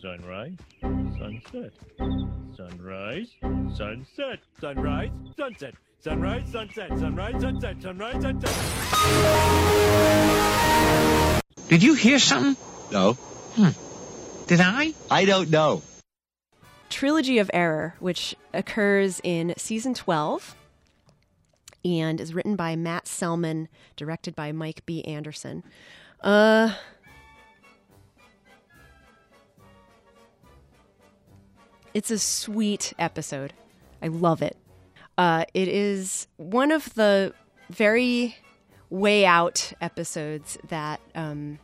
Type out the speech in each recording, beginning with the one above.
Sunrise, sunset, sunrise, sunset, sunrise, sunset, sunrise, sunset, sunrise, sunset, sunrise, sunset. Did you hear something? No, Hmm. Did I? I don't know. Trilogy of Error, which occurs in season 12 and is written by Matt Selman, directed by Mike B. Anderson. Uh, it's a sweet episode. I love it. Uh, it is one of the very way out episodes that um,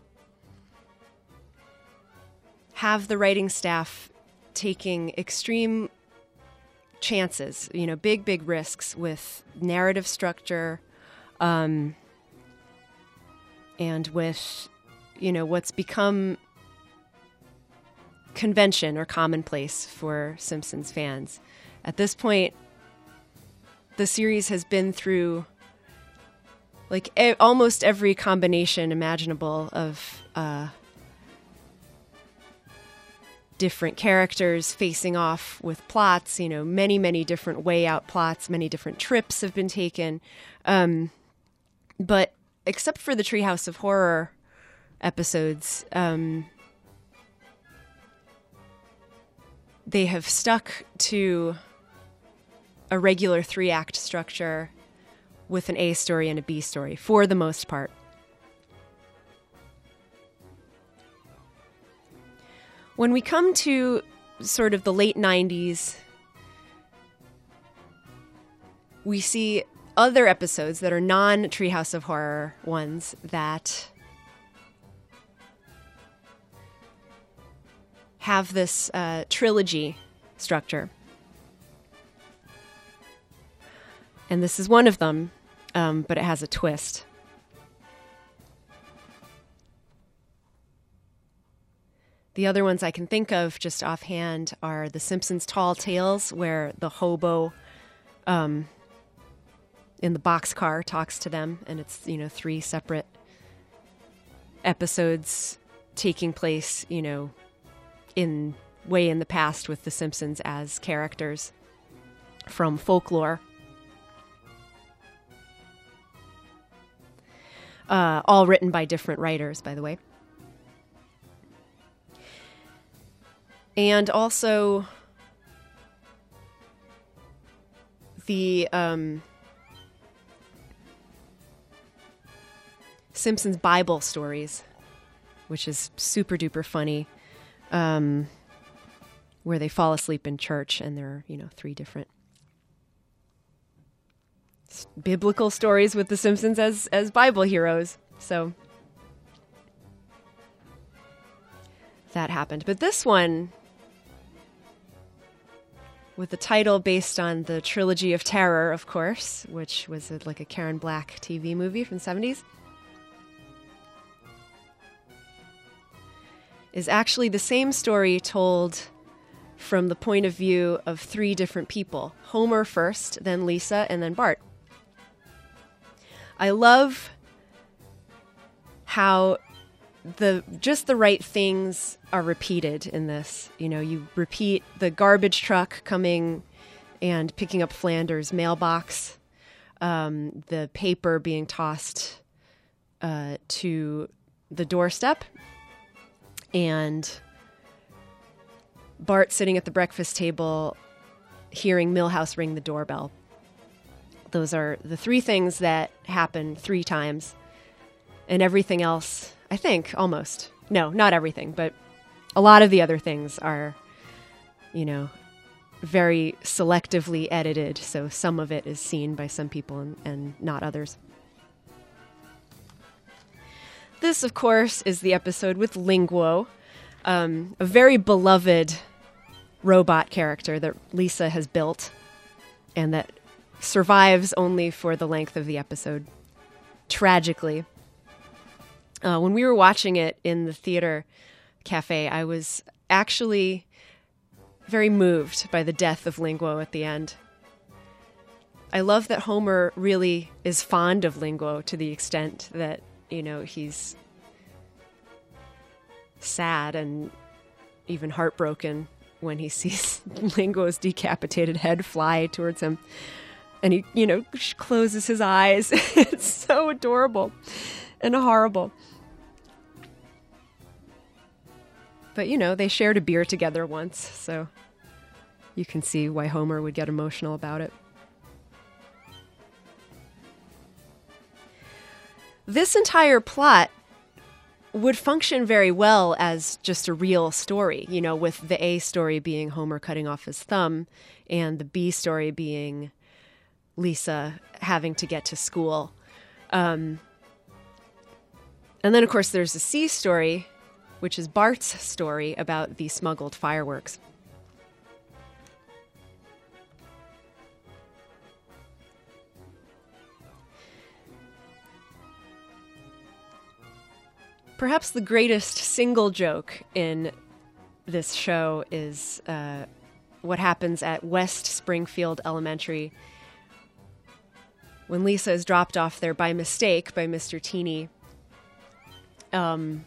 have the writing staff taking extreme chances, you know, big, big risks with narrative structure, um, and with, you know, what's become convention or commonplace for Simpsons fans. At this point, the series has been through like almost every combination imaginable of uh, different characters facing off with plots. You know, many, many different way out plots, many different trips have been taken. Um, but except for the Treehouse of Horror episodes, um, they have stuck to a regular three act structure with an A story and a B story for the most part. When we come to sort of the late 90s, we see other episodes that are non Treehouse of Horror ones that have this uh, trilogy structure. And this is one of them, um, but it has a twist. The other ones I can think of just offhand are The Simpsons Tall Tales, where the hobo um, in the boxcar talks to them, and it's, you know, three separate episodes taking place, you know, in way in the past with The Simpsons as characters from folklore. Uh, all written by different writers, by the way. And also the um, Simpsons Bible stories, which is super duper funny, um, where they fall asleep in church, and there are, you know, three different biblical stories with the Simpsons as as Bible heroes. So that happened. But this one with the title based on the Trilogy of Terror, of course, which was a, like a Karen Black TV movie from the 70s, is actually the same story told from the point of view of three different people Homer first, then Lisa, and then Bart. I love how the just the right things are repeated in this. You know, you repeat the garbage truck coming and picking up Flanders' mailbox, um, the paper being tossed uh, to the doorstep, and Bart sitting at the breakfast table hearing Milhouse ring the doorbell. Those are the three things that happen three times. And everything else, I think, almost. No, not everything, but a lot of the other things are, you know, very selectively edited. So some of it is seen by some people and, and not others. This, of course, is the episode with Linguo, um, a very beloved robot character that Lisa has built and that survives only for the length of the episode. Tragically. Uh, when we were watching it in the theater cafe, I was actually very moved by the death of Linguo at the end. I love that Homer really is fond of Linguo to the extent that, you know, he's sad and even heartbroken when he sees Linguo's decapitated head fly towards him. And he, you know, closes his eyes. it's so adorable and horrible. But, you know, they shared a beer together once, so you can see why Homer would get emotional about it. This entire plot would function very well as just a real story, you know, with the A story being Homer cutting off his thumb and the B story being Lisa having to get to school. Um, and then, of course, there's a C story, which is Bart's story about the smuggled fireworks. Perhaps the greatest single joke in this show is uh, what happens at West Springfield Elementary when Lisa is dropped off there by mistake by Mr. Teeny. Um,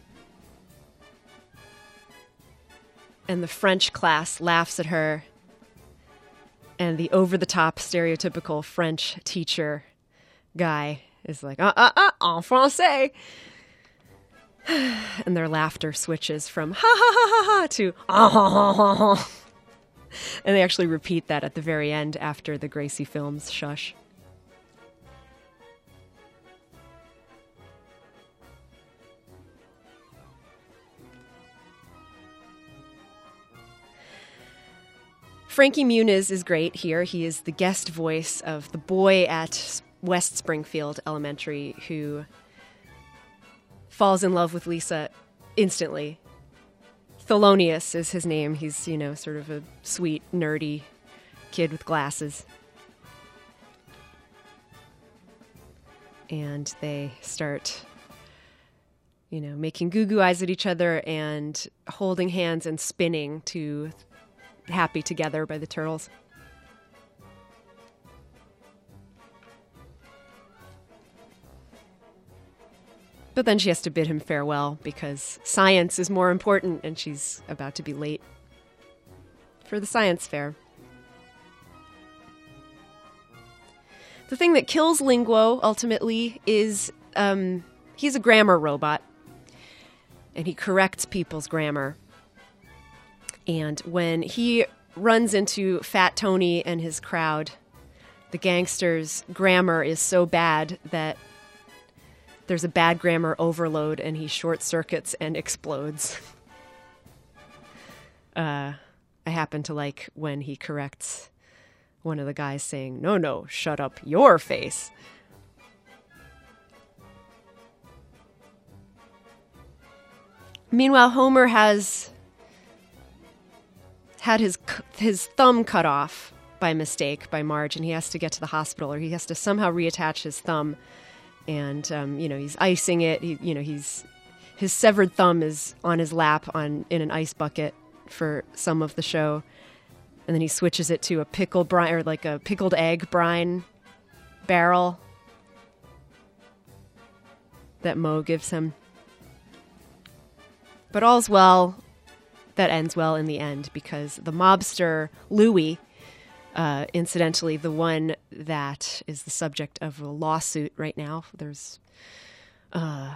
and the French class laughs at her, and the over the top stereotypical French teacher guy is like, uh uh uh, en français. and their laughter switches from ha ha ha ha ha to ah ha ha ha ha. And they actually repeat that at the very end after the Gracie films shush. Frankie Muniz is great here. He is the guest voice of the boy at West Springfield Elementary who falls in love with Lisa instantly. Thelonious is his name. He's, you know, sort of a sweet, nerdy kid with glasses. And they start, you know, making goo goo eyes at each other and holding hands and spinning to Happy Together by the Turtles. But then she has to bid him farewell because science is more important and she's about to be late for the science fair. The thing that kills Linguo ultimately is um, he's a grammar robot and he corrects people's grammar. And when he runs into Fat Tony and his crowd, the gangster's grammar is so bad that there's a bad grammar overload and he short circuits and explodes. uh, I happen to like when he corrects one of the guys saying, No, no, shut up your face. Meanwhile, Homer has had his his thumb cut off by mistake by Marge, and he has to get to the hospital, or he has to somehow reattach his thumb and um, you know he's icing it. He, you know he's his severed thumb is on his lap on in an ice bucket for some of the show, and then he switches it to a pickle brine or like a pickled egg brine barrel that Moe gives him. But all's well that ends well in the end because the mobster Louie uh, incidentally, the one that is the subject of a lawsuit right now. There's uh,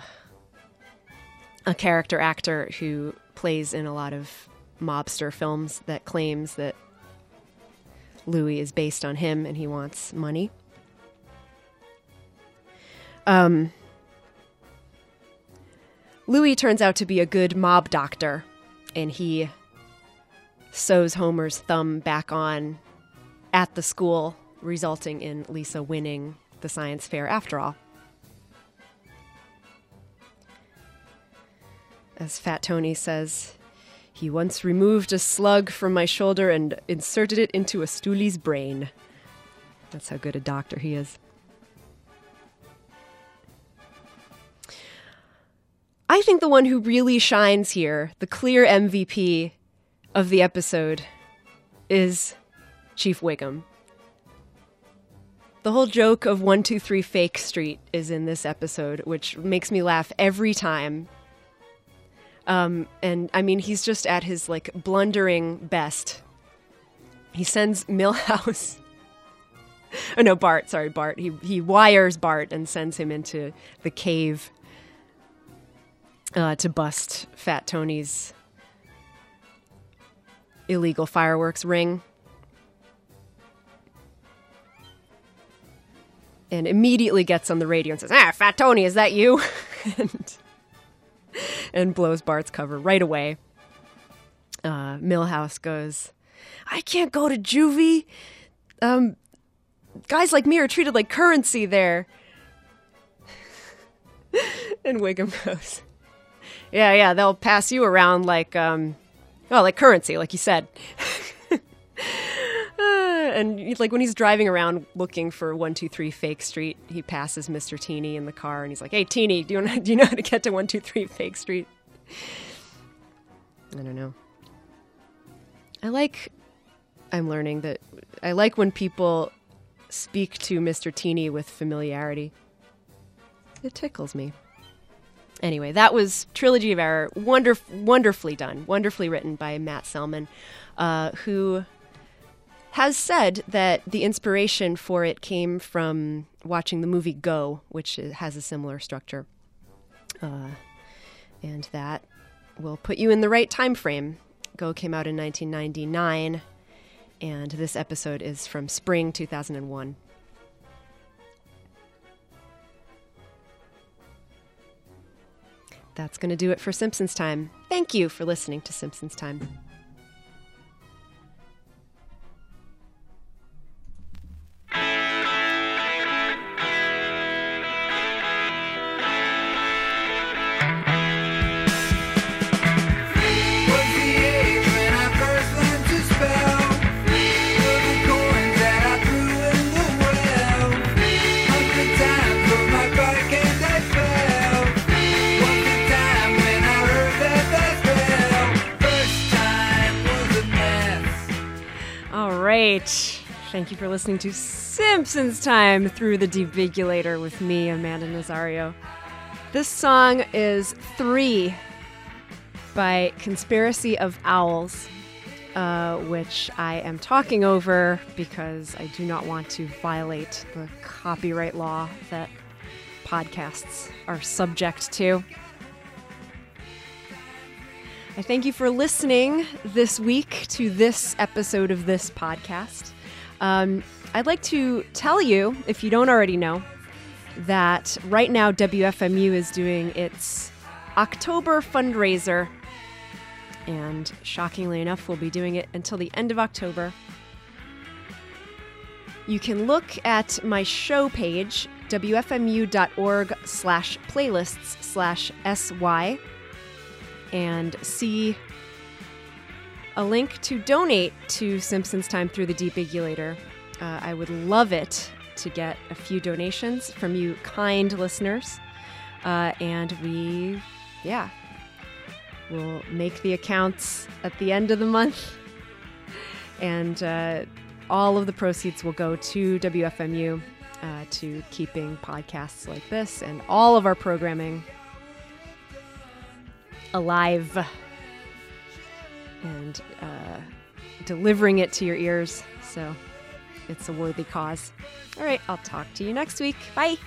a character actor who plays in a lot of mobster films that claims that Louie is based on him and he wants money. Um, Louie turns out to be a good mob doctor, and he sews Homer's thumb back on at the school, resulting in Lisa winning the science fair after all. As Fat Tony says, he once removed a slug from my shoulder and inserted it into a stoolie's brain. That's how good a doctor he is. I think the one who really shines here, the clear MVP of the episode, is Chief Wiggum. The whole joke of 123 Fake Street is in this episode, which makes me laugh every time. Um, and I mean, he's just at his like blundering best. He sends Milhouse. oh no, Bart. Sorry, Bart. He he wires Bart and sends him into the cave uh, to bust Fat Tony's illegal fireworks ring. And immediately gets on the radio and says, Ah, Fat Tony, is that you? and, and blows Bart's cover right away. Uh, Milhouse goes, I can't go to juvie. Um, guys like me are treated like currency there. and Wiggum goes, Yeah, yeah, they'll pass you around like, um, oh, like currency, like you said. And like when he's driving around looking for 123 Fake Street, he passes Mr. Teeny in the car and he's like, Hey, Teeny, do you, know, do you know how to get to 123 Fake Street? I don't know. I like, I'm learning that I like when people speak to Mr. Teeny with familiarity. It tickles me. Anyway, that was Trilogy of Error. Wonderf- wonderfully done, wonderfully written by Matt Selman, uh, who has said that the inspiration for it came from watching the movie Go, which has a similar structure. Uh, and that will put you in the right time frame. Go came out in 1999, and this episode is from spring 2001. That's going to do it for Simpsons Time. Thank you for listening to Simpsons Time. Thank you for listening to Simpsons Time through the Debigulator with me, Amanda Nazario. This song is Three by Conspiracy of Owls, uh, which I am talking over because I do not want to violate the copyright law that podcasts are subject to. I thank you for listening this week to this episode of this podcast. Um, I'd like to tell you, if you don't already know, that right now WFMU is doing its October fundraiser. And shockingly enough, we'll be doing it until the end of October. You can look at my show page, wfmu.org slash playlists slash sy, and see a link to donate to Simpsons Time through the Debigulator. Uh, I would love it to get a few donations from you kind listeners. Uh, and we, yeah, we'll make the accounts at the end of the month. And uh, all of the proceeds will go to WFMU uh, to keeping podcasts like this and all of our programming alive and uh, delivering it to your ears. So it's a worthy cause. All right, I'll talk to you next week. Bye.